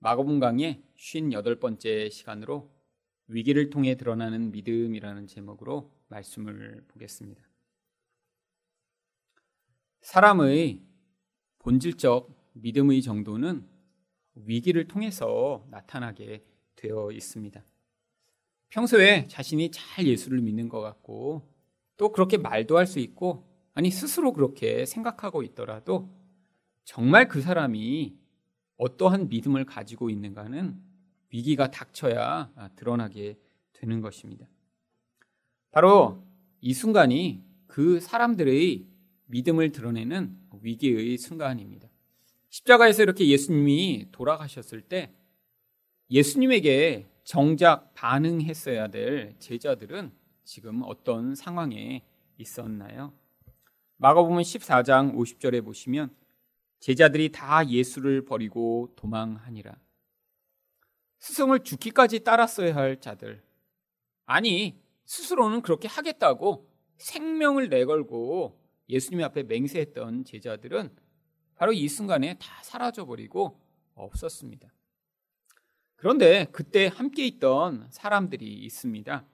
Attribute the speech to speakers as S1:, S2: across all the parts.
S1: 마가복음 강의 58번째 시간으로 위기를 통해 드러나는 믿음이라는 제목으로 말씀을 보겠습니다. 사람의 본질적 믿음의 정도는 위기를 통해서 나타나게 되어 있습니다. 평소에 자신이 잘 예수를 믿는 것 같고 또 그렇게 말도 할 수 있고 아니 스스로 그렇게 생각하고 있더라도 정말 그 사람이 어떠한 믿음을 가지고 있는가는 위기가 닥쳐야 드러나게 되는 것입니다. 바로 이 순간이 그 사람들의 믿음을 드러내는 위기의 순간입니다. 십자가에서 이렇게 예수님이 돌아가셨을 때 예수님에게 정작 반응했어야 될 제자들은 지금 어떤 상황에 있었나요? 마가복음 14장 50절에 보시면 제자들이 다 예수를 버리고 도망하니라. 스승을 죽기까지 따랐어야 할 자들. 아니, 스스로는 그렇게 하겠다고 생명을 내걸고 예수님 앞에 맹세했던 제자들은 바로 이 순간에 다 사라져버리고 없었습니다. 그런데 그때 함께 있던 사람들이 있습니다.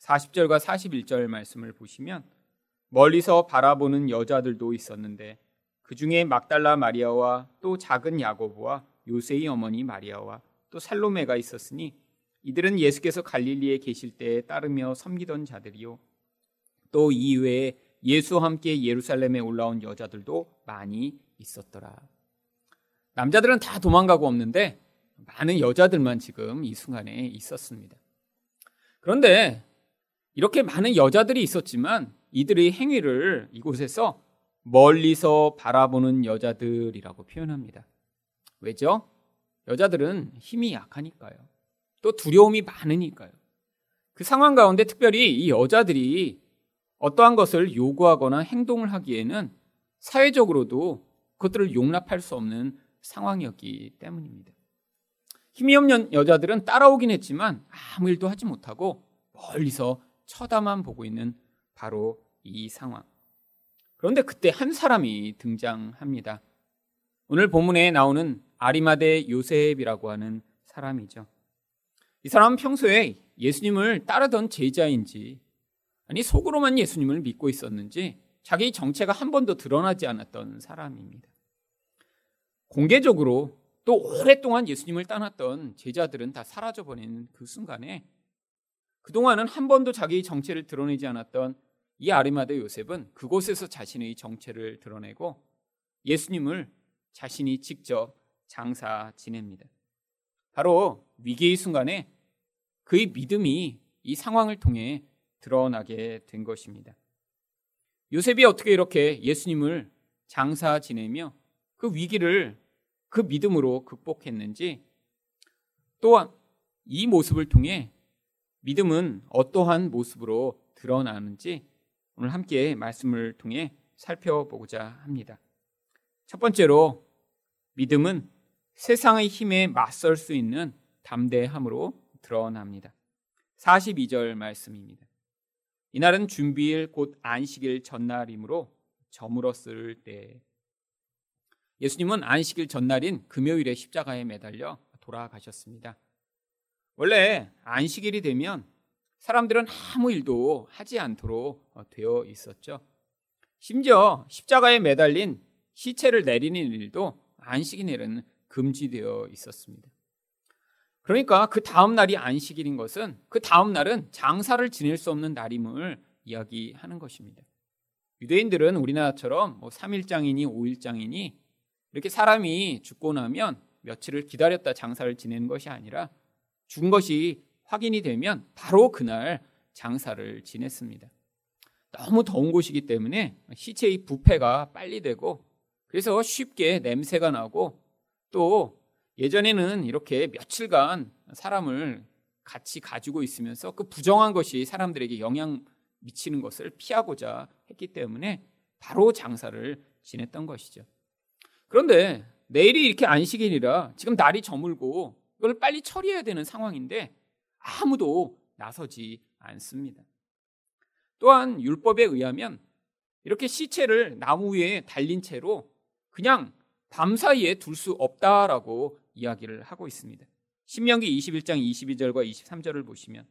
S1: 40절과 41절 말씀을 보시면 멀리서 바라보는 여자들도 있었는데 그 중에 막달라 마리아와 또 작은 야고보와 요세의 어머니 마리아와 또 살로메가 있었으니 이들은 예수께서 갈릴리에 계실 때에 따르며 섬기던 자들이요 또 이외에 예수와 함께 예루살렘에 올라온 여자들도 많이 있었더라. 남자들은 다 도망가고 없는데 많은 여자들만 지금 이 순간에 있었습니다. 그런데 이렇게 많은 여자들이 있었지만 이들의 행위를 이곳에서 멀리서 바라보는 여자들이라고 표현합니다. 왜죠? 여자들은 힘이 약하니까요. 또 두려움이 많으니까요. 그 상황 가운데 특별히 이 여자들이 어떠한 것을 요구하거나 행동을 하기에는 사회적으로도 그것들을 용납할 수 없는 상황이었기 때문입니다. 힘이 없는 여자들은 따라오긴 했지만 아무 일도 하지 못하고 멀리서 쳐다만 보고 있는 바로 이 상황. 그런데 그때 한 사람이 등장합니다. 오늘 본문에 나오는 아리마대 요셉이라고 하는 사람이죠. 이 사람은 평소에 예수님을 따르던 제자인지 아니 속으로만 예수님을 믿고 있었는지 자기 정체가 한 번도 드러나지 않았던 사람입니다. 공개적으로 또 오랫동안 예수님을 따랐던 제자들은 다 사라져버리는 그 순간에 그동안은 한 번도 자기 정체를 드러내지 않았던 이 아리마대 요셉은 그곳에서 자신의 정체를 드러내고 예수님을 자신이 직접 장사 지냅니다. 바로 위기의 순간에 그의 믿음이 이 상황을 통해 드러나게 된 것입니다. 요셉이 어떻게 이렇게 예수님을 장사 지내며 그 위기를 그 믿음으로 극복했는지 또한 이 모습을 통해 믿음은 어떠한 모습으로 드러나는지 오늘 함께 말씀을 통해 살펴보고자 합니다. 첫 번째로 믿음은 세상의 힘에 맞설 수 있는 담대함으로 드러납니다. 42절 말씀입니다. 이날은 준비일 곧 안식일 전날이므로 저물었을 때 예수님은 안식일 전날인 금요일에 십자가에 매달려 돌아가셨습니다. 원래 안식일이 되면 사람들은 아무 일도 하지 않도록 되어 있었죠. 심지어 십자가에 매달린 시체를 내리는 일도 안식일에는 금지되어 있었습니다. 그러니까 그 다음 날이 안식일인 것은 그 다음 날은 장사를 지낼 수 없는 날임을 이야기하는 것입니다. 유대인들은 우리나라처럼 뭐 3일장이니 5일장이니 이렇게 사람이 죽고 나면 며칠을 기다렸다 장사를 지내는 것이 아니라 죽은 것이 확인이 되면 바로 그날 장사를 지냈습니다. 너무 더운 곳이기 때문에 시체의 부패가 빨리 되고 그래서 쉽게 냄새가 나고 또 예전에는 이렇게 며칠간 사람을 같이 가지고 있으면서 그 부정한 것이 사람들에게 영향 미치는 것을 피하고자 했기 때문에 바로 장사를 지냈던 것이죠. 그런데 내일이 이렇게 안식일이라 지금 날이 저물고 이걸 빨리 처리해야 되는 상황인데 아무도 나서지 않습니다. 또한 율법에 의하면 이렇게 시체를 나무 위에 달린 채로 그냥 밤 사이에 둘 수 없다라고 이야기를 하고 있습니다. 신명기 21장 22절과 23절을 보시면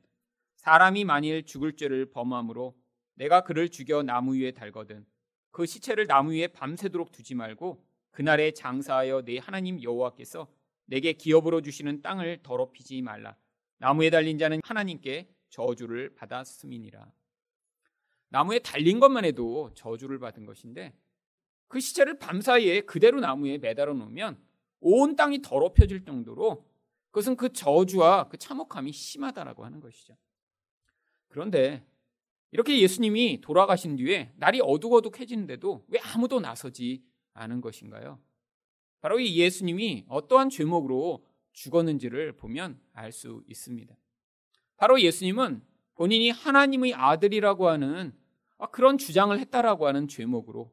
S1: 사람이 만일 죽을 죄를 범함으로 내가 그를 죽여 나무 위에 달거든 그 시체를 나무 위에 밤새도록 두지 말고 그날에 장사하여 내 하나님 여호와께서 내게 기업으로 주시는 땅을 더럽히지 말라. 나무에 달린 자는 하나님께 저주를 받았음이니라. 나무에 달린 것만 해도 저주를 받은 것인데 그 시체를 밤사이에 그대로 나무에 매달아 놓으면 온 땅이 더럽혀질 정도로 그것은 그 저주와 그 참혹함이 심하다라고 하는 것이죠. 그런데 이렇게 예수님이 돌아가신 뒤에 날이 어둑어둑해지는데도 왜 아무도 나서지 않은 것인가요? 바로 이 예수님이 어떠한 죄목으로 죽었는지를 보면 알 수 있습니다. 바로 예수님은 본인이 하나님의 아들이라고 하는 그런 주장을 했다라고 하는 죄목으로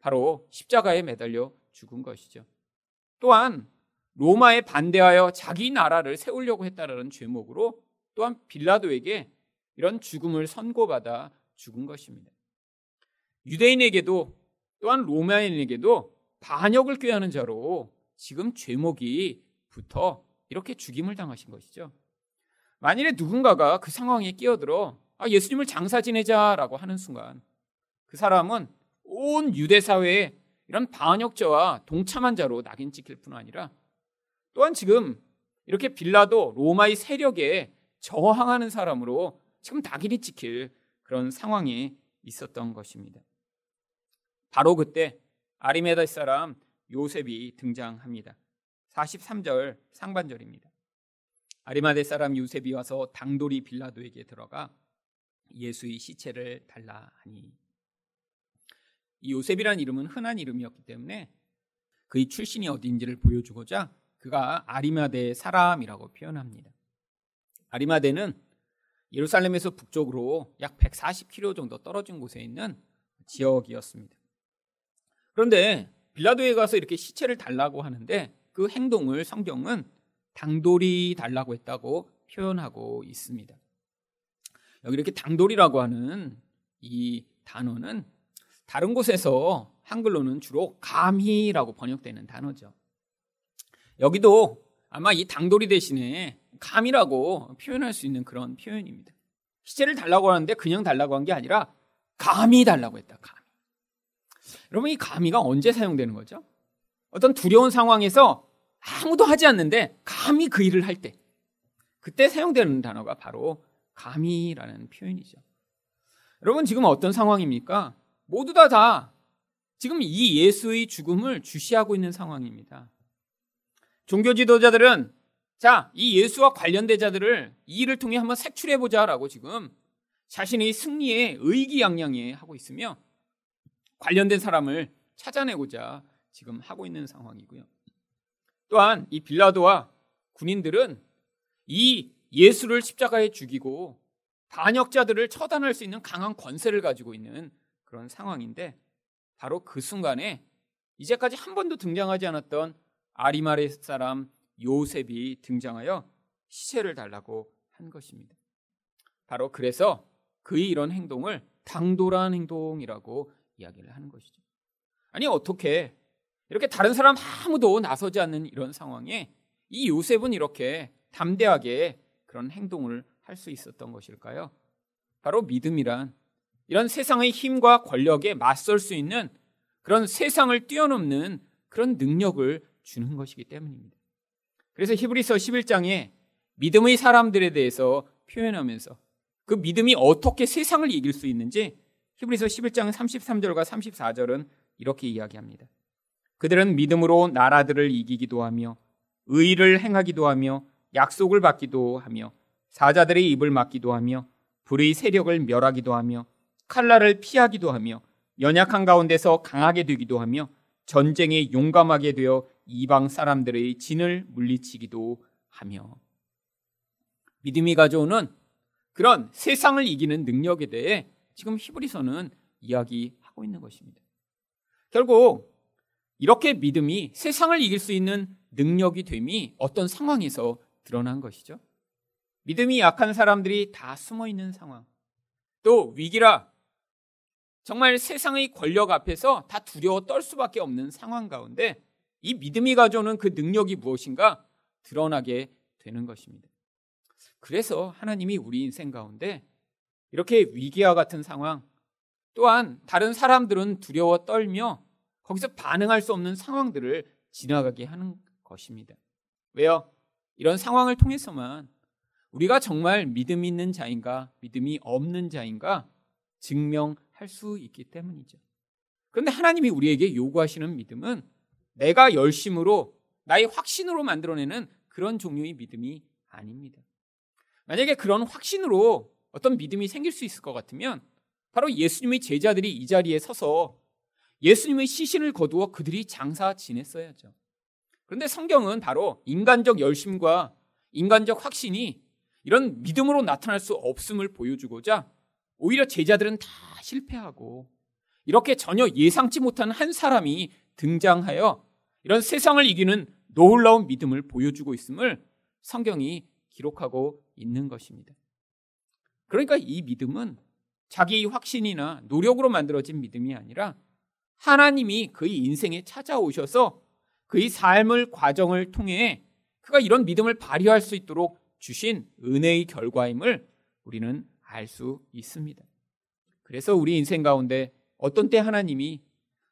S1: 바로 십자가에 매달려 죽은 것이죠. 또한 로마에 반대하여 자기 나라를 세우려고 했다라는 죄목으로 또한 빌라도에게 이런 죽음을 선고받아 죽은 것입니다. 유대인에게도 또한 로마인에게도 반역을 꾀하는 자로 지금 죄목이 붙어 이렇게 죽임을 당하신 것이죠. 만일에 누군가가 그 상황에 끼어들어 아, 예수님을 장사 지내자라고 하는 순간 그 사람은 온 유대 사회에 이런 반역자와 동참한 자로 낙인 찍힐 뿐 아니라 또한 지금 이렇게 빌라도 로마의 세력에 저항하는 사람으로 지금 낙인이 찍힐 그런 상황에 있었던 것입니다. 바로 그때 아리메다 사람 요셉이 등장합니다. 43절 상반절입니다. 아리마데 사람 요셉이 와서 당돌이 빌라도에게 들어가 예수의 시체를 달라 하니 이 요셉이라는 이름은 흔한 이름이었기 때문에 그의 출신이 어딘지를 보여주고자 그가 아리마대 사람이라고 표현합니다. 아리마대는 예루살렘에서 북쪽으로 약 140km 정도 떨어진 곳에 있는 지역이었습니다. 그런데 빌라도에 가서 이렇게 시체를 달라고 하는데 그 행동을 성경은 당돌이 달라고 했다고 표현하고 있습니다. 여기 이렇게 당돌이라고 하는 이 단어는 다른 곳에서 한글로는 주로 감히라고 번역되는 단어죠. 여기도 아마 이 당돌이 대신에 감이라고 표현할 수 있는 그런 표현입니다. 시체를 달라고 하는데 그냥 달라고 한 게 아니라 감히 달라고 했다. 감히. 여러분 이 감히가 언제 사용되는 거죠? 어떤 두려운 상황에서 아무도 하지 않는데 감히 그 일을 할 때 그때 사용되는 단어가 바로 감히라는 표현이죠. 여러분 지금 어떤 상황입니까? 모두 다 다 지금 이 예수의 죽음을 주시하고 있는 상황입니다. 종교 지도자들은 자, 이 예수와 관련된 자들을 이 일을 통해 한번 색출해 보자라고 지금 자신의 승리에 의기양양해 하고 있으며 관련된 사람을 찾아내고자 지금 하고 있는 상황이고요. 또한 이 빌라도와 군인들은 이 예수를 십자가에 죽이고 반역자들을 처단할 수 있는 강한 권세를 가지고 있는 그런 상황인데 바로 그 순간에 이제까지 한 번도 등장하지 않았던 아리마레 사람 요셉이 등장하여 시체를 달라고 한 것입니다. 바로 그래서 그의 이런 행동을 당돌한 행동이라고 이야기를 하는 것이죠. 아니 어떻게 이렇게 다른 사람 아무도 나서지 않는 이런 상황에 이 요셉은 이렇게 담대하게 그런 행동을 할 수 있었던 것일까요? 바로 믿음이란 이런 세상의 힘과 권력에 맞설 수 있는 그런 세상을 뛰어넘는 그런 능력을 주는 것이기 때문입니다. 그래서 히브리서 11장에 믿음의 사람들에 대해서 표현하면서 그 믿음이 어떻게 세상을 이길 수 있는지 히브리서 11장 33절과 34절은 이렇게 이야기합니다. 그들은 믿음으로 나라들을 이기기도 하며 의를 행하기도 하며 약속을 받기도 하며 사자들의 입을 막기도 하며 불의 세력을 멸하기도 하며 칼날을 피하기도 하며 연약한 가운데서 강하게 되기도 하며 전쟁에 용감하게 되어 이방 사람들의 진을 물리치기도 하며 믿음이 가져오는 그런 세상을 이기는 능력에 대해 지금 히브리서는 이야기하고 있는 것입니다. 결국 이렇게 믿음이 세상을 이길 수 있는 능력이 됨이 어떤 상황에서 드러난 것이죠. 믿음이 약한 사람들이 다 숨어 있는 상황. 또 위기라 정말 세상의 권력 앞에서 다 두려워 떨 수밖에 없는 상황 가운데 이 믿음이 가져오는 그 능력이 무엇인가 드러나게 되는 것입니다. 그래서 하나님이 우리 인생 가운데 이렇게 위기와 같은 상황 또한 다른 사람들은 두려워 떨며 거기서 반응할 수 없는 상황들을 지나가게 하는 것입니다. 왜요? 이런 상황을 통해서만 우리가 정말 믿음 있는 자인가 믿음이 없는 자인가 증명할 수 있기 때문이죠. 그런데 하나님이 우리에게 요구하시는 믿음은 내가 열심으로 나의 확신으로 만들어내는 그런 종류의 믿음이 아닙니다. 만약에 그런 확신으로 어떤 믿음이 생길 수 있을 것 같으면 바로 예수님의 제자들이 이 자리에 서서 예수님의 시신을 거두어 그들이 장사 지냈어야죠. 그런데 성경은 바로 인간적 열심과 인간적 확신이 이런 믿음으로 나타날 수 없음을 보여주고자 오히려 제자들은 다 실패하고 이렇게 전혀 예상치 못한 한 사람이 등장하여 이런 세상을 이기는 놀라운 믿음을 보여주고 있음을 성경이 기록하고 있는 것입니다. 그러니까 이 믿음은 자기 확신이나 노력으로 만들어진 믿음이 아니라 하나님이 그의 인생에 찾아오셔서 그의 삶을 과정을 통해 그가 이런 믿음을 발휘할 수 있도록 주신 은혜의 결과임을 우리는 알 수 있습니다. 그래서 우리 인생 가운데 어떤 때 하나님이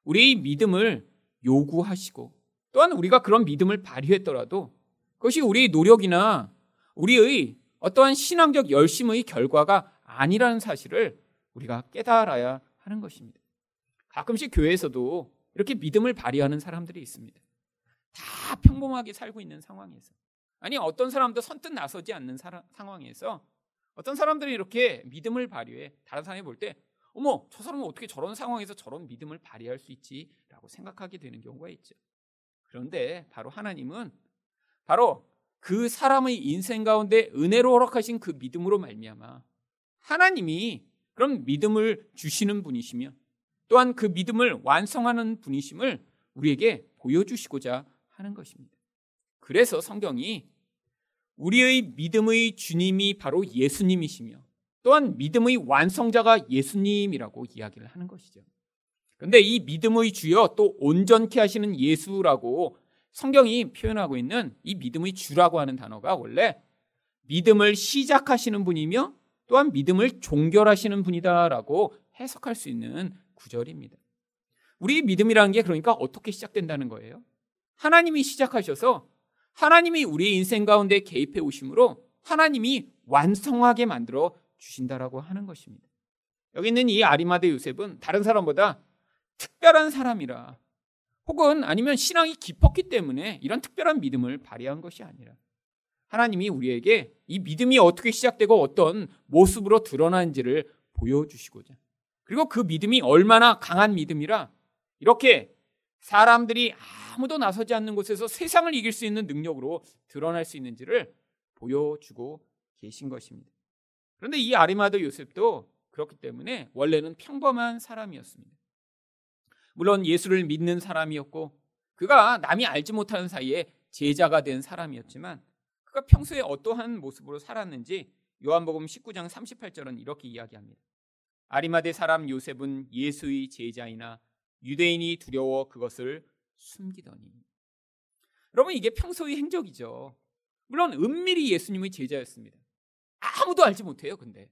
S1: 우리의 믿음을 요구하시고 또한 우리가 그런 믿음을 발휘했더라도 그것이 우리의 노력이나 우리의 어떠한 신앙적 열심의 결과가 아니라는 사실을 우리가 깨달아야 하는 것입니다. 가끔씩 교회에서도 이렇게 믿음을 발휘하는 사람들이 있습니다. 다 평범하게 살고 있는 상황에서. 아니, 어떤 사람도 선뜻 나서지 않는 사람, 상황에서 어떤 사람들이 이렇게 믿음을 발휘해 다른 사람이 볼 때, 어머, 저 사람은 어떻게 저런 상황에서 저런 믿음을 발휘할 수 있지? 라고 생각하게 되는 경우가 있죠. 그런데 바로 하나님은 바로 그 사람의 인생 가운데 은혜로 허락하신 그 믿음으로 말미암아 하나님이 그런 믿음을 주시는 분이시며 또한 그 믿음을 완성하는 분이심을 우리에게 보여주시고자 하는 것입니다. 그래서 성경이 우리의 믿음의 주님이 바로 예수님이시며 또한 믿음의 완성자가 예수님이라고 이야기를 하는 것이죠. 그런데 이 믿음의 주여 또 온전케 하시는 예수라고 성경이 표현하고 있는 이 믿음의 주라고 하는 단어가 원래 믿음을 시작하시는 분이며 또한 믿음을 종결하시는 분이다라고 해석할 수 있는 구절입니다. 우리 믿음이라는 게 그러니까 어떻게 시작된다는 거예요? 하나님이 시작하셔서 하나님이 우리 인생 가운데 개입해 오심으로 하나님이 완성하게 만들어 주신다라고 하는 것입니다. 여기 있는 이 아리마대 요셉은 다른 사람보다 특별한 사람이라 혹은 아니면 신앙이 깊었기 때문에 이런 특별한 믿음을 발휘한 것이 아니라 하나님이 우리에게 이 믿음이 어떻게 시작되고 어떤 모습으로 드러나는지를 보여주시고자 그리고 그 믿음이 얼마나 강한 믿음이라 이렇게 사람들이 아무도 나서지 않는 곳에서 세상을 이길 수 있는 능력으로 드러날 수 있는지를 보여주고 계신 것입니다. 그런데 이 아리마드 요셉도 그렇기 때문에 원래는 평범한 사람이었습니다. 물론 예수를 믿는 사람이었고 그가 남이 알지 못하는 사이에 제자가 된 사람이었지만 그가 평소에 어떠한 모습으로 살았는지 요한복음 19장 38절은 이렇게 이야기합니다. 아리마대 사람 요셉은 예수의 제자이나 유대인이 두려워 그것을 숨기더니. 여러분 이게 평소의 행적이죠. 물론 은밀히 예수님의 제자였습니다. 아무도 알지 못해요. 근데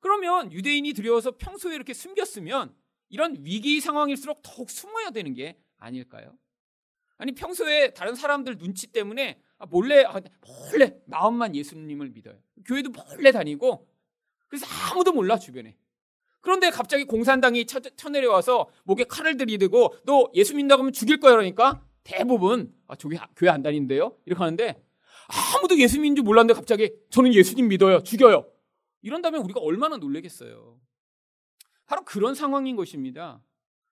S1: 그러면 유대인이 두려워서 평소에 이렇게 숨겼으면 이런 위기 상황일수록 더욱 숨어야 되는 게 아닐까요? 아니 평소에 다른 사람들 눈치 때문에 아, 몰래 아, 몰래 마음만 예수님을 믿어요. 교회도 몰래 다니고 그래서 아무도 몰라 주변에. 그런데 갑자기 공산당이 쳐, 쳐내려와서 목에 칼을 들이대고 너 예수 믿는다고 하면 죽일 거야 그러니까 대부분 아 저기 교회 안 다닌대요 이렇게 하는데 아무도 예수 믿는 줄 몰랐는데 갑자기 저는 예수님 믿어요 죽여요 이런다면 우리가 얼마나 놀라겠어요 바로 그런 상황인 것입니다.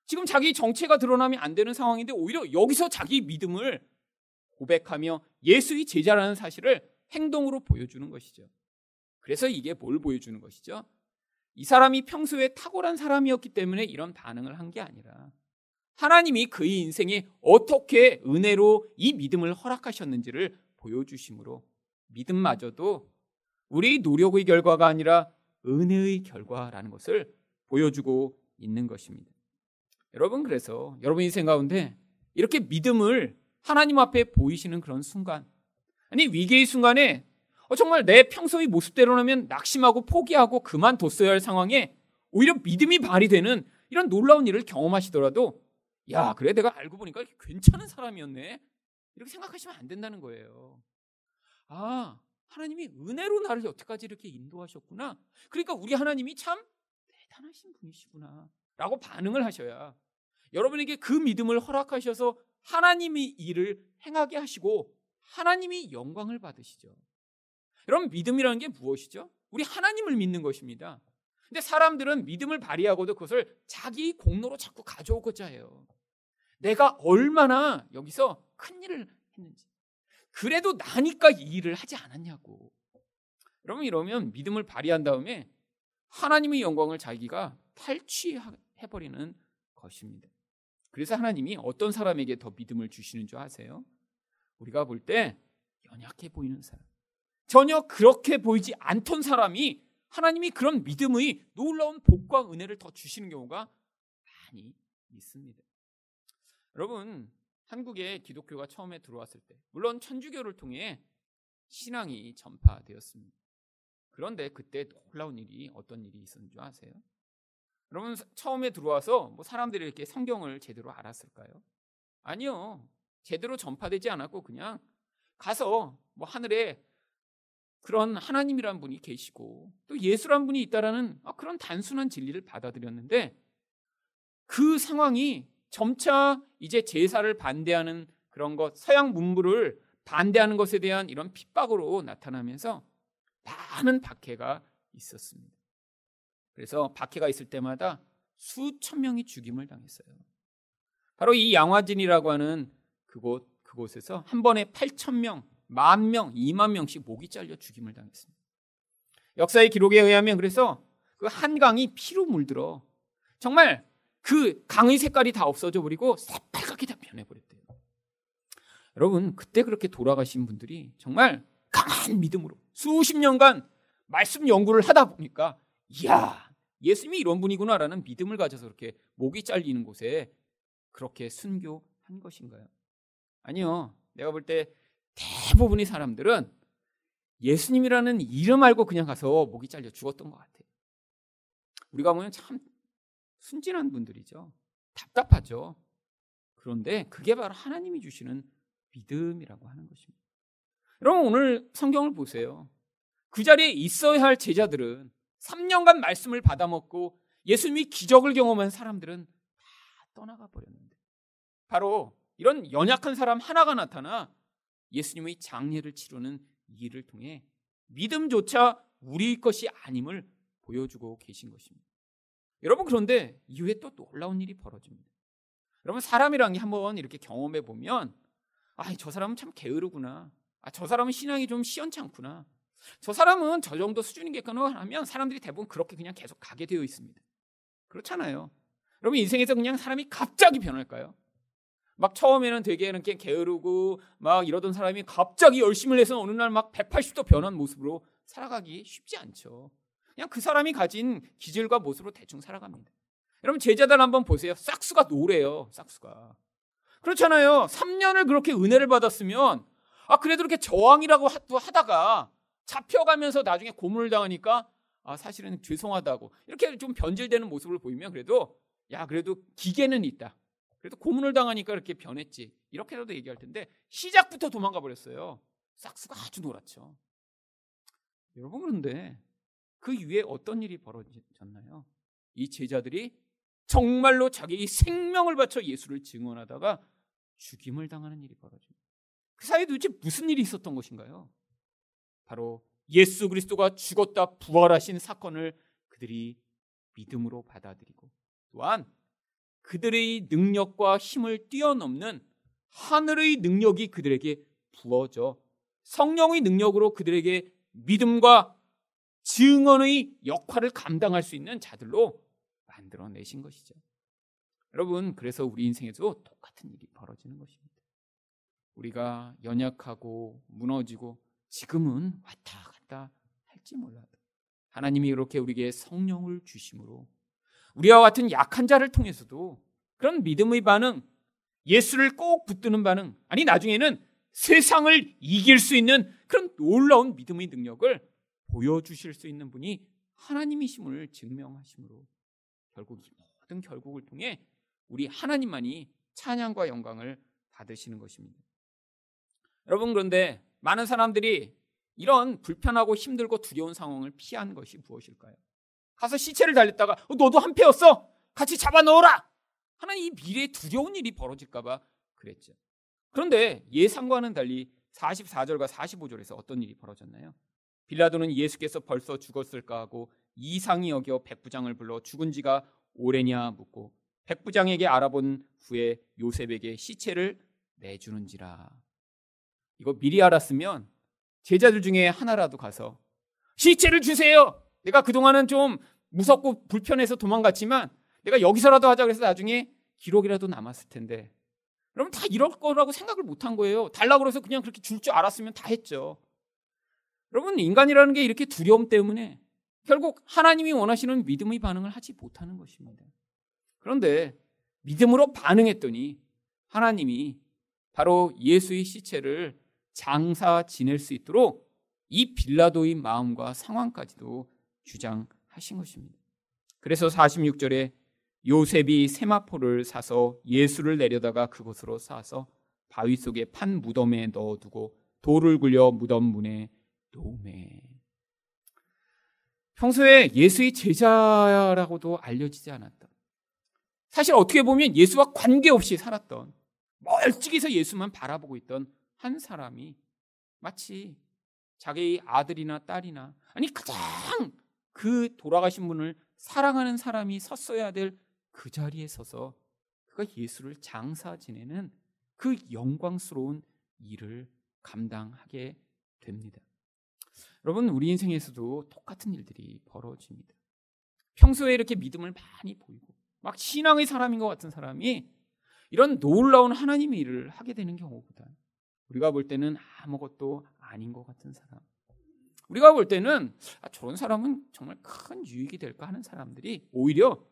S1: 지금 자기 정체가 드러나면 안 되는 상황인데 오히려 여기서 자기 믿음을 고백하며 예수의 제자라는 사실을 행동으로 보여주는 것이죠. 그래서 이게 뭘 보여주는 것이죠? 이 사람이 평소에 탁월한 사람이었기 때문에 이런 반응을 한 게 아니라 하나님이 그의 인생에 어떻게 은혜로 이 믿음을 허락하셨는지를 보여주심으로 믿음마저도 우리 노력의 결과가 아니라 은혜의 결과라는 것을 보여주고 있는 것입니다. 여러분 그래서 여러분 인생 가운데 이렇게 믿음을 하나님 앞에 보이시는 그런 순간. 아니, 위기의 순간에 어, 정말 내 평소의 모습대로라면 낙심하고 포기하고 그만뒀어야 할 상황에 오히려 믿음이 발휘되는 이런 놀라운 일을 경험하시더라도 야, 그래 내가 알고 보니까 괜찮은 사람이었네. 이렇게 생각하시면 안 된다는 거예요. 아, 하나님이 은혜로 나를 여태까지 이렇게 인도하셨구나. 그러니까 우리 하나님이 참 대단하신 분이시구나. 라고 반응을 하셔야 여러분에게 그 믿음을 허락하셔서 하나님이 일을 행하게 하시고 하나님이 영광을 받으시죠. 여러분 믿음이라는 게 무엇이죠? 우리 하나님을 믿는 것입니다. 근데 사람들은 믿음을 발휘하고도 그것을 자기 공로로 자꾸 가져오고자 해요. 내가 얼마나 여기서 큰 일을 했는지. 그래도 나니까 이 일을 하지 않았냐고. 여러분 이러면 믿음을 발휘한 다음에 하나님의 영광을 자기가 탈취해버리는 것입니다. 그래서 하나님이 어떤 사람에게 더 믿음을 주시는 줄 아세요? 우리가 볼 때 연약해 보이는 사람. 전혀 그렇게 보이지 않던 사람이 하나님이 그런 믿음의 놀라운 복과 은혜를 더 주시는 경우가 많이 있습니다. 여러분, 한국에 기독교가 처음에 들어왔을 때, 물론 천주교를 통해 신앙이 전파되었습니다. 그런데 그때 놀라운 일이 어떤 일이 있었는 줄 아세요? 여러분, 처음에 들어와서 뭐 사람들이 이렇게 성경을 제대로 알았을까요? 아니요. 제대로 전파되지 않았고 그냥 가서 뭐 하늘에 그런 하나님이란 분이 계시고 또 예수란 분이 있다라는 아, 그런 단순한 진리를 받아들였는데 그 상황이 점차 이제 제사를 반대하는 그런 것, 서양 문물을 반대하는 것에 대한 이런 핍박으로 나타나면서 많은 박해가 있었습니다. 그래서 박해가 있을 때마다 수천 명이 죽임을 당했어요. 바로 이 양화진이라고 하는 그곳 그곳에서 한 번에 8천 명, 만 명, 2만 명씩 목이 잘려 죽임을 당했습니다. 역사의 기록에 의하면 그래서 그 한강이 피로 물들어 정말 그 강의 색깔이 다 없어져 버리고 새빨갛게 다 변해버렸대요. 여러분 그때 그렇게 돌아가신 분들이 정말 강한 믿음으로 수십 년간 말씀 연구를 하다 보니까 이야 예수님이 이런 분이구나라는 믿음을 가져서 그렇게 목이 잘리는 곳에 그렇게 순교한 것인가요? 아니요. 내가 볼 때 대부분의 사람들은 예수님이라는 이름 알고 그냥 가서 목이 잘려 죽었던 것 같아요. 우리가 보면 참 순진한 분들이죠. 답답하죠. 그런데 그게 바로 하나님이 주시는 믿음이라고 하는 것입니다. 여러분 오늘 성경을 보세요. 그 자리에 있어야 할 제자들은 3년간 말씀을 받아먹고 예수님이 기적을 경험한 사람들은 다 떠나가 버렸는데 바로 이런 연약한 사람 하나가 나타나 예수님의 장례를 치르는 일을 통해 믿음조차 우리 것이 아님을 보여주고 계신 것입니다. 여러분 그런데 이후에 또 놀라운 일이 벌어집니다. 여러분 사람이란 게 한번 이렇게 경험해 보면 아, 저 사람은 참 게으르구나. 아, 저 사람은 신앙이 좀 시원찮구나. 저 사람은 저 정도 수준이겠거나 하면 사람들이 대부분 그렇게 그냥 계속 가게 되어 있습니다. 그렇잖아요. 여러분 인생에서 그냥 사람이 갑자기 변할까요? 막 처음에는 되게 이렇게 게으르고 막 이러던 사람이 갑자기 열심을 해서 어느 날 막 180도 변한 모습으로 살아가기 쉽지 않죠. 그냥 그 사람이 가진 기질과 모습으로 대충 살아갑니다. 여러분 제자들 한번 보세요. 싹수가 노래요. 싹수가. 그렇잖아요. 3년을 그렇게 은혜를 받았으면 아 그래도 이렇게 저항이라고 하다가 잡혀가면서 나중에 고문을 당하니까 아 사실은 죄송하다고 이렇게 좀 변질되는 모습을 보이면 그래도 야 그래도 기계는 있다. 그래도 고문을 당하니까 이렇게 변했지. 이렇게라도 얘기할 텐데 시작부터 도망가 버렸어요. 싹수가 아주 놀았죠. 여러분 그런데 그 이후에 어떤 일이 벌어졌나요? 이 제자들이 정말로 자기 생명을 바쳐 예수를 증언하다가 죽임을 당하는 일이 벌어집니다. 그 사이에 도대체 무슨 일이 있었던 것인가요? 바로 예수 그리스도가 죽었다 부활하신 사건을 그들이 믿음으로 받아들이고 또한 그들의 능력과 힘을 뛰어넘는 하늘의 능력이 그들에게 부어져 성령의 능력으로 그들에게 믿음과 증언의 역할을 감당할 수 있는 자들로 만들어내신 것이죠. 여러분, 그래서 우리 인생에도 똑같은 일이 벌어지는 것입니다. 우리가 연약하고 무너지고 지금은 왔다 갔다 할지 몰라도 하나님이 이렇게 우리에게 성령을 주심으로 우리와 같은 약한 자를 통해서도 그런 믿음의 반응, 예수를 꼭 붙드는 반응, 아니 나중에는 세상을 이길 수 있는 그런 놀라운 믿음의 능력을 보여주실 수 있는 분이 하나님이심을 증명하심으로 결국 모든 결국을 통해 우리 하나님만이 찬양과 영광을 받으시는 것입니다. 여러분 그런데 많은 사람들이 이런 불편하고 힘들고 두려운 상황을 피한 것이 무엇일까요? 가서 시체를 달렸다가 어, 너도 한패였어. 같이 잡아 넣어라. 하는 이 미래에 두려운 일이 벌어질까봐 그랬죠. 그런데 예상과는 달리 44절과 45절에서 어떤 일이 벌어졌나요? 빌라도는 예수께서 벌써 죽었을까 하고 이상히 여겨 백부장을 불러 죽은 지가 오래냐 묻고 백부장에게 알아본 후에 요셉에게 시체를 내주는지라. 이거 미리 알았으면 제자들 중에 하나라도 가서 시체를 주세요. 내가 그동안은 좀 무섭고 불편해서 도망갔지만 내가 여기서라도 하자 그래서 나중에 기록이라도 남았을 텐데. 여러분 다 이럴 거라고 생각을 못 한 거예요. 달라고 그래서 그냥 그렇게 줄 줄 알았으면 다 했죠. 여러분 인간이라는 게 이렇게 두려움 때문에 결국 하나님이 원하시는 믿음의 반응을 하지 못하는 것입니다. 그런데 믿음으로 반응했더니 하나님이 바로 예수의 시체를 장사 지낼 수 있도록 이 빌라도의 마음과 상황까지도 주장하신 것입니다. 그래서 46절에 요셉이 세마포를 사서 예수를 내려다가 그곳으로 쌓아서 바위 속에 판 무덤에 넣어두고 돌을 굴려 무덤 문에 놓음에 평소에 예수의 제자라고도 알려지지 않았던 사실 어떻게 보면 예수와 관계없이 살았던 멀찍이서 예수만 바라보고 있던 한 사람이 마치 자기의 아들이나 딸이나 아니 가장 그 돌아가신 분을 사랑하는 사람이 섰어야 될 그 자리에 서서 그가 예수를 장사 지내는 그 영광스러운 일을 감당하게 됩니다. 여러분 우리 인생에서도 똑같은 일들이 벌어집니다. 평소에 이렇게 믿음을 많이 보이고 막 신앙의 사람인 것 같은 사람이 이런 놀라운 하나님의 일을 하게 되는 경우보다 우리가 볼 때는 아무것도 아닌 것 같은 사람. 우리가 볼 때는 아, 저런 사람은 정말 큰 유익이 될까 하는 사람들이 오히려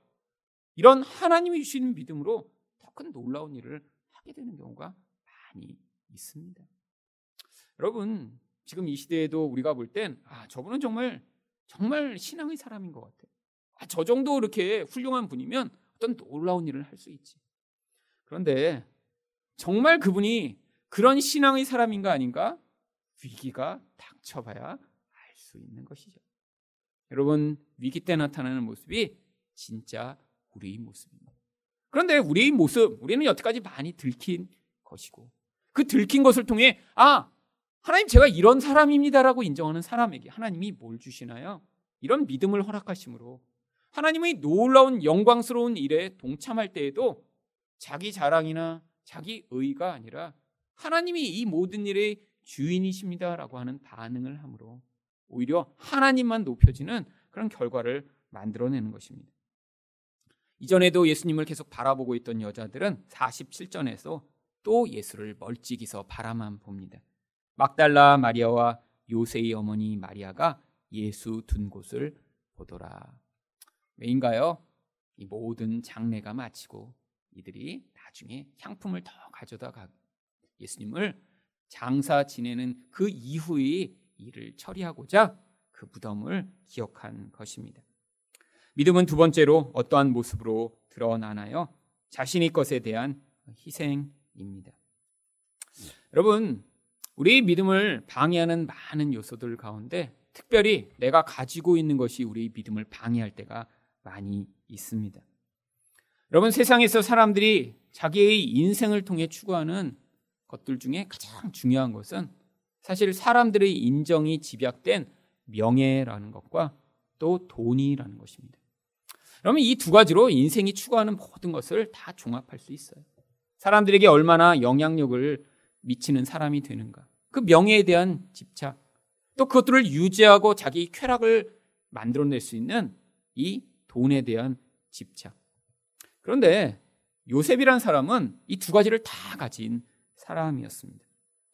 S1: 이런 하나님이 주시는 믿음으로 더 큰 놀라운 일을 하게 되는 경우가 많이 있습니다. 여러분, 지금 이 시대에도 우리가 볼 땐, 아, 저분은 정말, 정말 신앙의 사람인 것 같아. 아, 저 정도 이렇게 훌륭한 분이면 어떤 놀라운 일을 할 수 있지. 그런데 정말 그분이 그런 신앙의 사람인가 아닌가? 위기가 닥쳐봐야 알 수 있는 것이죠. 여러분, 위기 때 나타나는 모습이 진짜 우리의 모습입니다. 그런데 우리의 모습, 우리는 여태까지 많이 들킨 것이고, 그 들킨 것을 통해, 아, 하나님 제가 이런 사람입니다라고 인정하는 사람에게 하나님이 뭘 주시나요? 이런 믿음을 허락하심으로 하나님의 놀라운 영광스러운 일에 동참할 때에도 자기 자랑이나 자기 의가 아니라 하나님이 이 모든 일의 주인이십니다라고 하는 반응을 함으로 오히려 하나님만 높여지는 그런 결과를 만들어내는 것입니다. 이전에도 예수님을 계속 바라보고 있던 여자들은 47전에서 또 예수를 멀찍이서 바라만 봅니다. 막달라 마리아와 요세의 어머니 마리아가 예수 둔 곳을 보더라. 왜인가요? 이 모든 장례가 마치고 이들이 나중에 향품을 더 가져다 가 예수님을 장사 지내는 그 이후의 일을 처리하고자 그 무덤을 기억한 것입니다. 믿음은 두 번째로 어떠한 모습으로 드러나나요? 자신의 것에 대한 희생입니다. 여러분, 우리 믿음을 방해하는 많은 요소들 가운데 특별히 내가 가지고 있는 것이 우리 믿음을 방해할 때가 많이 있습니다. 여러분, 세상에서 사람들이 자기의 인생을 통해 추구하는 것들 중에 가장 중요한 것은 사실 사람들의 인정이 집약된 명예라는 것과 또 돈이라는 것입니다. 그러면 이 두 가지로 인생이 추구하는 모든 것을 다 종합할 수 있어요. 사람들에게 얼마나 영향력을 미치는 사람이 되는가. 그 명예에 대한 집착. 또 그것들을 유지하고 자기 쾌락을 만들어낼 수 있는 이 돈에 대한 집착. 그런데 요셉이란 사람은 이 두 가지를 다 가진 사람이었습니다.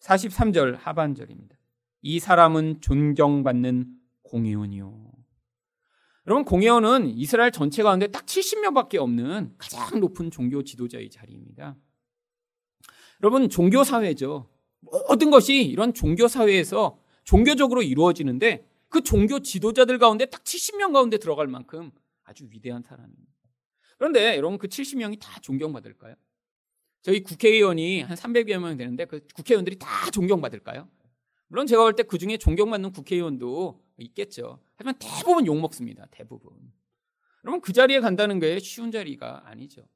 S1: 43절 하반절입니다. 이 사람은 존경받는 공회원이요. 여러분 공회원은 이스라엘 전체 가운데 딱 70명밖에 없는 가장 높은 종교 지도자의 자리입니다. 여러분 종교 사회죠. 모든 것이 이런 종교 사회에서 종교적으로 이루어지는데 그 종교 지도자들 가운데 딱 70명 가운데 들어갈 만큼 아주 위대한 사람입니다. 그런데 여러분 그 70명이 다 존경받을까요? 저희 국회의원이 한 300여 명 되는데 그 국회의원들이 다 존경받을까요? 물론 제가 볼 때 그 중에 존경받는 국회의원도 있겠죠. 하지만 대부분 욕먹습니다. 대부분. 여러분 그 자리에 간다는 게 쉬운 자리가 아니죠.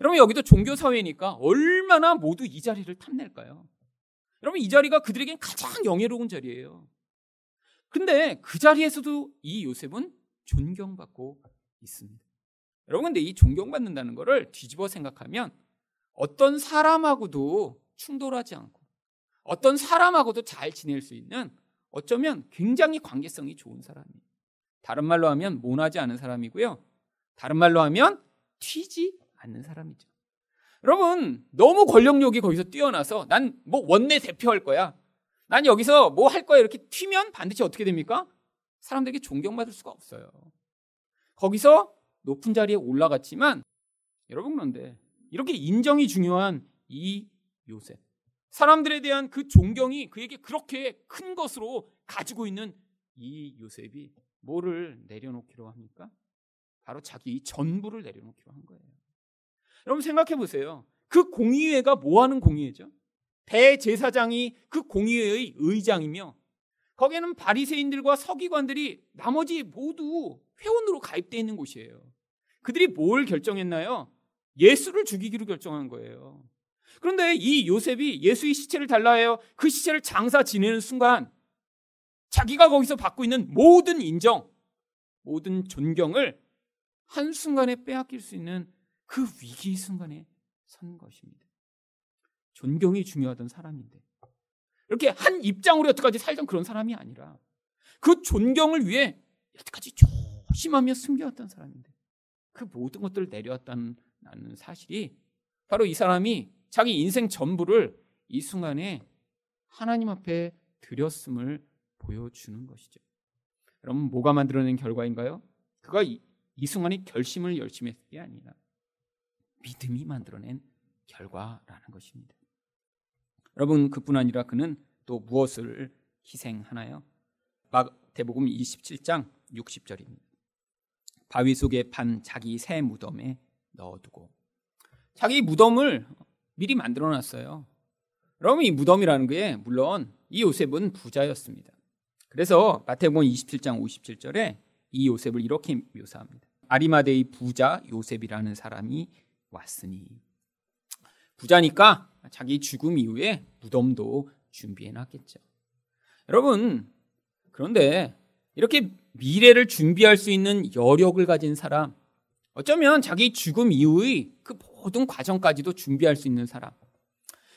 S1: 여러분 여기도 종교 사회니까 얼마나 모두 이 자리를 탐낼까요? 여러분 이 자리가 그들에겐 가장 영예로운 자리예요. 근데 그 자리에서도 이 요셉은 존경받고 있습니다. 여러분 근데 이 존경받는다는 것을 뒤집어 생각하면 어떤 사람하고도 충돌하지 않고 어떤 사람하고도 잘 지낼 수 있는 어쩌면 굉장히 관계성이 좋은 사람이에요. 다른 말로 하면 모나지 않은 사람이고요. 다른 말로 하면 튀지 않는 사람이죠. 여러분, 너무 권력욕이 거기서 뛰어나서 난 뭐 원내 대표할 거야. 난 여기서 뭐 할 거야. 이렇게 튀면 반드시 어떻게 됩니까? 사람들에게 존경받을 수가 없어요. 거기서 높은 자리에 올라갔지만 여러분 그런데 이렇게 인정이 중요한 이 요셉. 사람들에 대한 그 존경이 그에게 그렇게 큰 것으로 가지고 있는 이 요셉이 뭐를 내려놓기로 합니까? 바로 자기 전부를 내려놓기로 한 거예요. 여러분 생각해 보세요. 그 공의회가 뭐 하는 공의회죠? 대제사장이 그 공의회의 의장이며 거기에는 바리새인들과 서기관들이 나머지 모두 회원으로 가입되어 있는 곳이에요. 그들이 뭘 결정했나요? 예수를 죽이기로 결정한 거예요. 그런데 이 요셉이 예수의 시체를 달라 해요. 그 시체를 장사 지내는 순간 자기가 거기서 받고 있는 모든 인정, 모든 존경을 한순간에 빼앗길 수 있는 그 위기 순간에 선 것입니다. 존경이 중요하던 사람인데 이렇게 한 입장으로 여태까지 살던 그런 사람이 아니라 그 존경을 위해 여태까지 조심하며 숨겨왔던 사람인데 그 모든 것들을 내려왔다는 사실이 바로 이 사람이 자기 인생 전부를 이 순간에 하나님 앞에 드렸음을 보여주는 것이죠. 여러분 뭐가 만들어낸 결과인가요? 그가 이, 이 순간에 결심을 열심히 했을 게 아니라 믿음이 만들어낸 결과라는 것입니다. 여러분 그뿐 아니라 그는 또 무엇을 희생하나요? 마태복음 27장 60절입니다. 바위 속에 판 자기 새 무덤에 넣어두고 자기 무덤을 미리 만들어 놨어요. 그럼 이 무덤이라는 게 물론 이 요셉은 부자였습니다. 그래서 마태복음 27장 57절에 이 요셉을 이렇게 묘사합니다. 아리마데의 부자 요셉이라는 사람이 왔으니 부자니까 자기 죽음 이후에 무덤도 준비해 놨겠죠. 여러분 그런데 이렇게 미래를 준비할 수 있는 여력을 가진 사람 어쩌면 자기 죽음 이후의 그 모든 과정까지도 준비할 수 있는 사람.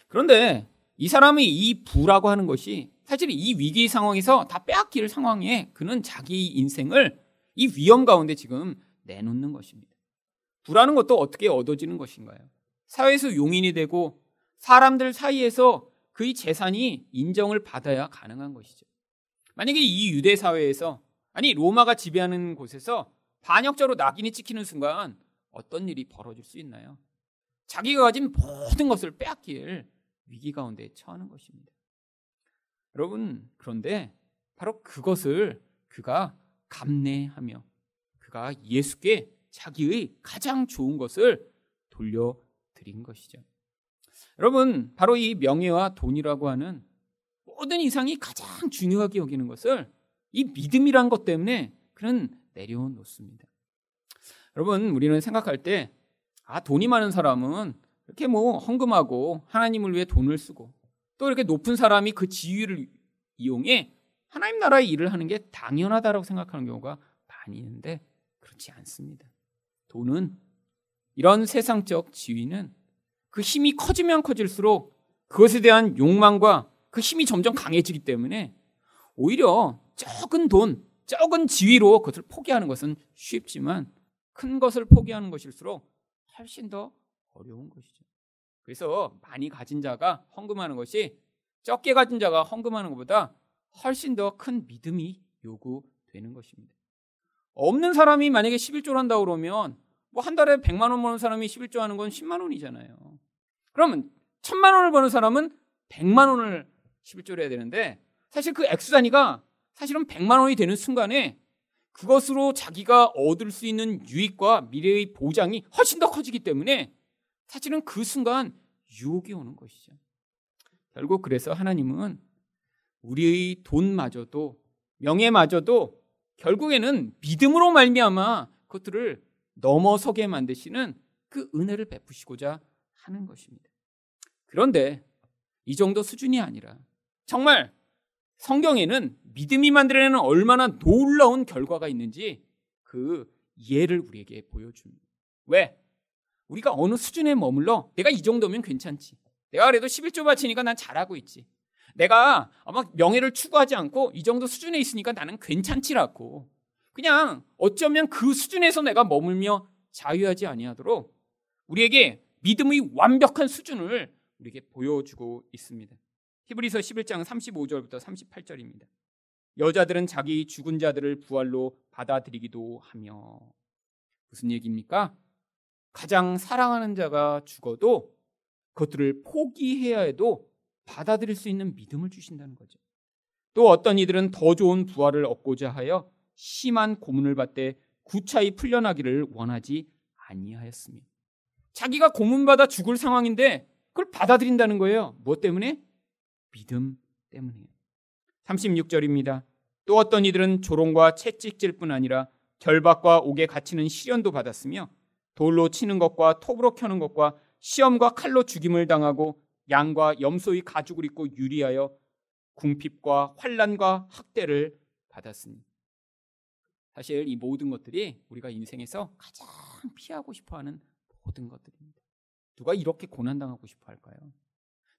S1: 그런데 이 사람의 이 부라고 하는 것이 사실 이 위기 상황에서 다 빼앗길 상황에 그는 자기 인생을 이 위험 가운데 지금 내놓는 것입니다. 부라는 것도 어떻게 얻어지는 것인가요? 사회에서 용인이 되고 사람들 사이에서 그의 재산이 인정을 받아야 가능한 것이죠. 만약에 이 유대 사회에서 아니 로마가 지배하는 곳에서 반역자로 낙인이 찍히는 순간 어떤 일이 벌어질 수 있나요? 자기가 가진 모든 것을 빼앗길 위기 가운데 처하는 것입니다. 여러분, 그런데 바로 그것을 그가 감내하며 그가 예수께 자기의 가장 좋은 것을 돌려드린 것이죠. 여러분, 바로 이 명예와 돈이라고 하는 모든 이상이 가장 중요하게 여기는 것을 이 믿음이란 것 때문에 그는 내려놓습니다. 여러분, 우리는 생각할 때 아, 돈이 많은 사람은 이렇게 뭐 헌금하고 하나님을 위해 돈을 쓰고 또 이렇게 높은 사람이 그 지위를 이용해 하나님 나라의 일을 하는 게 당연하다라고 생각하는 경우가 많이 있는데 그렇지 않습니다. 돈은 이런 세상적 지위는 그 힘이 커지면 커질수록 그것에 대한 욕망과 그 힘이 점점 강해지기 때문에 오히려 적은 돈, 적은 지위로 그것을 포기하는 것은 쉽지만 큰 것을 포기하는 것일수록 훨씬 더 어려운 것이죠. 그래서 많이 가진 자가 헌금하는 것이 적게 가진 자가 헌금하는 것보다 훨씬 더 큰 믿음이 요구되는 것입니다. 없는 사람이 만약에 11조를 한다 그러면 뭐 한 달에 100만 원 버는 사람이 11조 하는 건 10만 원이잖아요. 그러면 천만 원을 버는 사람은 백만 원을 11조를 해야 되는데 사실 그 액수 단위가 사실은 백만 원이 되는 순간에 그것으로 자기가 얻을 수 있는 유익과 미래의 보장이 훨씬 더 커지기 때문에 사실은 그 순간 유혹이 오는 것이죠. 결국 그래서 하나님은 우리의 돈마저도 명예마저도 결국에는 믿음으로 말미암아 그것들을 넘어서게 만드시는 그 은혜를 베푸시고자 하는 것입니다. 그런데 이 정도 수준이 아니라 정말 성경에는 믿음이 만들어내는 얼마나 놀라운 결과가 있는지 그 예를 우리에게 보여줍니다. 왜? 우리가 어느 수준에 머물러 내가 이 정도면 괜찮지. 내가 그래도 11조 바치니까 난 잘하고 있지. 내가 아마 명예를 추구하지 않고 이 정도 수준에 있으니까 나는 괜찮지라고. 그냥 어쩌면 그 수준에서 내가 머물며 자유하지 아니하도록 우리에게 믿음의 완벽한 수준을 우리에게 보여주고 있습니다. 히브리서 11장 35절부터 38절입니다. 여자들은 자기 죽은 자들을 부활로 받아들이기도 하며 무슨 얘기입니까? 가장 사랑하는 자가 죽어도 그것들을 포기해야 해도 받아들일 수 있는 믿음을 주신다는 거죠. 또 어떤 이들은 더 좋은 부활을 얻고자 하여 심한 고문을 받되 구차히 풀려나기를 원하지 아니하였습니다. 자기가 고문받아 죽을 상황인데 그걸 받아들인다는 거예요. 뭐 때문에? 믿음 때문이에요. 36절입니다. 또 어떤 이들은 조롱과 채찍질 뿐 아니라 결박과 옥에 갇히는 시련도 받았으며 돌로 치는 것과 톱으로 켜는 것과 시험과 칼로 죽임을 당하고 양과 염소의 가죽을 입고 유리하여 궁핍과 환란과 학대를 받았습니다. 사실 이 모든 것들이 우리가 인생에서 가장 피하고 싶어하는 모든 것들입니다. 누가 이렇게 고난당하고 싶어 할까요?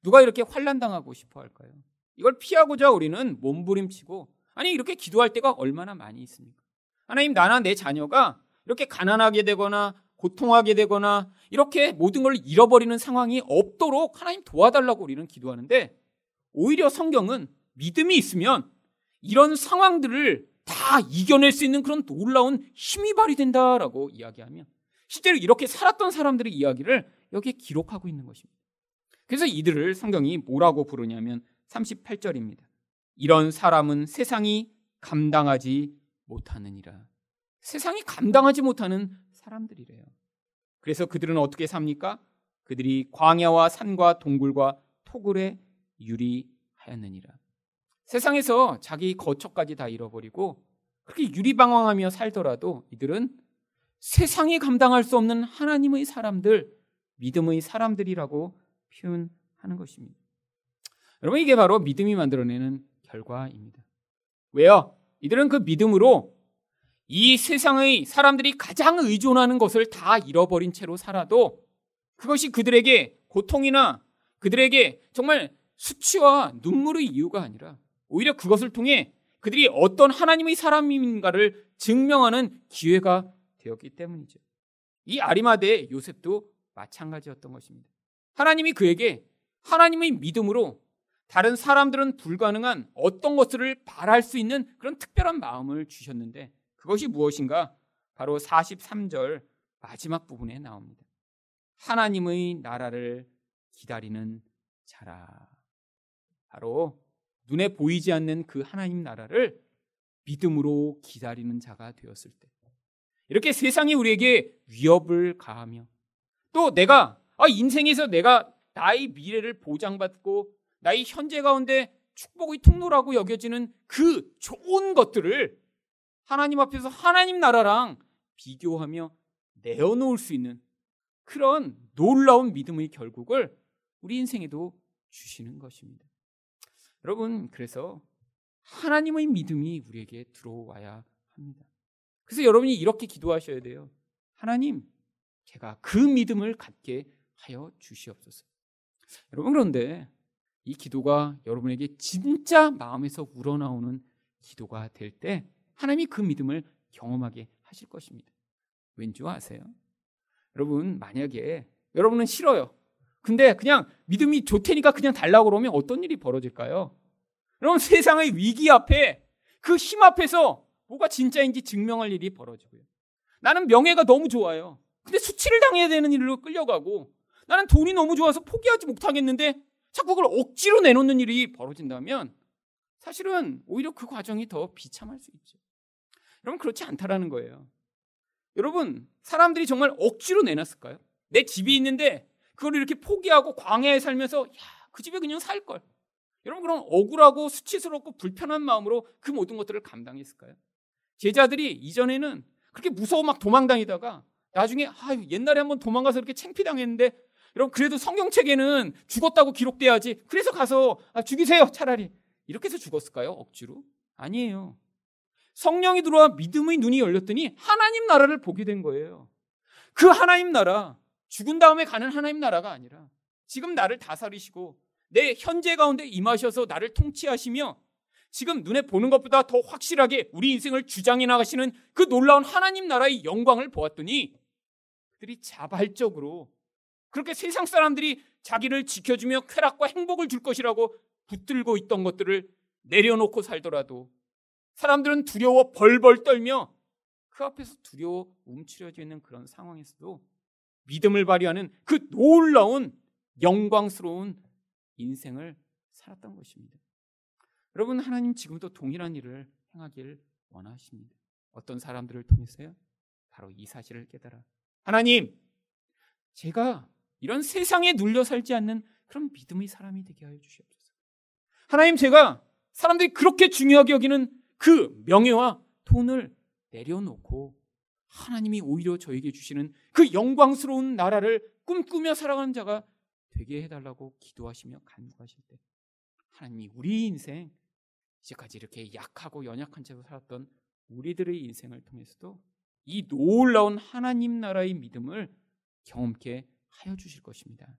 S1: 누가 이렇게 환란당하고 싶어 할까요? 이걸 피하고자 우리는 몸부림치고 아니 이렇게 기도할 때가 얼마나 많이 있습니까? 하나님 나나 내 자녀가 이렇게 가난하게 되거나 고통하게 되거나 이렇게 모든 걸 잃어버리는 상황이 없도록 하나님 도와달라고 우리는 기도하는데 오히려 성경은 믿음이 있으면 이런 상황들을 다 이겨낼 수 있는 그런 놀라운 힘이 발휘된다라고 이야기하며 실제로 이렇게 살았던 사람들의 이야기를 여기에 기록하고 있는 것입니다. 그래서 이들을 성경이 뭐라고 부르냐면 38절입니다. 이런 사람은 세상이 감당하지 못하느니라. 세상이 감당하지 못하는 사람들이래요. 그래서 그들은 어떻게 삽니까? 그들이 광야와 산과 동굴과 토굴에 유리하였느니라. 세상에서 자기 거처까지 다 잃어버리고 그렇게 유리방황하며 살더라도 이들은 세상이 감당할 수 없는 하나님의 사람들, 믿음의 사람들이라고 표현하는 것입니다. 여러분 이게 바로 믿음이 만들어내는 결과입니다. 왜요? 이들은 그 믿음으로 이 세상의 사람들이 가장 의존하는 것을 다 잃어버린 채로 살아도 그것이 그들에게 고통이나 그들에게 정말 수치와 눈물의 이유가 아니라 오히려 그것을 통해 그들이 어떤 하나님의 사람인가를 증명하는 기회가 되었기 때문이죠. 이 아리마대 요셉도 마찬가지였던 것입니다. 하나님이 그에게 하나님의 믿음으로 다른 사람들은 불가능한 어떤 것들을 바랄 수 있는 그런 특별한 마음을 주셨는데 그것이 무엇인가? 바로 43절 마지막 부분에 나옵니다. 하나님의 나라를 기다리는 자라. 바로 눈에 보이지 않는 그 하나님 나라를 믿음으로 기다리는 자가 되었을 때. 이렇게 세상이 우리에게 위협을 가하며 또 내가 아, 인생에서 내가 나의 미래를 보장받고 나의 현재 가운데 축복의 통로라고 여겨지는 그 좋은 것들을 하나님 앞에서 하나님 나라랑 비교하며 내어놓을 수 있는 그런 놀라운 믿음의 결국을 우리 인생에도 주시는 것입니다. 여러분, 그래서 하나님의 믿음이 우리에게 들어와야 합니다. 그래서 여러분이 이렇게 기도하셔야 돼요. 하나님, 제가 그 믿음을 갖게 하여 주시옵소서. 여러분, 그런데 이 기도가 여러분에게 진짜 마음에서 우러나오는 기도가 될 때 하나님이 그 믿음을 경험하게 하실 것입니다. 왠지 아세요? 여러분, 만약에 여러분은 싫어요. 근데 그냥 믿음이 좋테니까 그냥 달라고 그러면 어떤 일이 벌어질까요? 여러분 세상의 위기 앞에 그 힘 앞에서 뭐가 진짜인지 증명할 일이 벌어지고요. 나는 명예가 너무 좋아요. 근데 수치를 당해야 되는 일로 끌려가고 나는 돈이 너무 좋아서 포기하지 못하겠는데 자꾸 그걸 억지로 내놓는 일이 벌어진다면 사실은 오히려 그 과정이 더 비참할 수 있죠. 여러분 그렇지 않다라는 거예요. 여러분 사람들이 정말 억지로 내놨을까요? 내 집이 있는데 그걸 이렇게 포기하고 광야에 살면서 야, 그 집에 그냥 살 걸. 여러분 그런 억울하고 수치스럽고 불편한 마음으로 그 모든 것들을 감당했을까요? 제자들이 이전에는 그렇게 무서워 막 도망다니다가 나중에 아 옛날에 한번 도망가서 이렇게 챙피당했는데 여러분 그래도 성경책에는 죽었다고 기록돼야지. 그래서 가서 아, 죽이세요 차라리 이렇게 해서 죽었을까요? 억지로? 아니에요. 성령이 들어와 믿음의 눈이 열렸더니 하나님 나라를 보게 된 거예요. 그 하나님 나라 죽은 다음에 가는 하나님 나라가 아니라 지금 나를 다스리시고 내 현재 가운데 임하셔서 나를 통치하시며 지금 눈에 보는 것보다 더 확실하게 우리 인생을 주장해 나가시는 그 놀라운 하나님 나라의 영광을 보았더니 그들이 자발적으로 그렇게 세상 사람들이 자기를 지켜주며 쾌락과 행복을 줄 것이라고 붙들고 있던 것들을 내려놓고 살더라도 사람들은 두려워 벌벌 떨며 그 앞에서 두려워 움츠려져 있는 그런 상황에서도 믿음을 발휘하는 그 놀라운 영광스러운 인생을 살았던 것입니다. 여러분 하나님 지금도 동일한 일을 행하길 원하십니다. 어떤 사람들을 통해서요? 바로 이 사실을 깨달아 하나님 제가 이런 세상에 눌려 살지 않는 그런 믿음의 사람이 되게 하여 주시옵소서. 하나님 제가 사람들이 그렇게 중요하게 여기는 그 명예와 돈을 내려놓고 하나님이 오히려 저에게 주시는 그 영광스러운 나라를 꿈꾸며 살아가는 자가 되게 해달라고 기도하시며 간구하실 때 하나님이 우리 인생 이제까지 이렇게 약하고 연약한 채로 살았던 우리들의 인생을 통해서도 이 놀라운 하나님 나라의 믿음을 경험케 하여 주실 것입니다.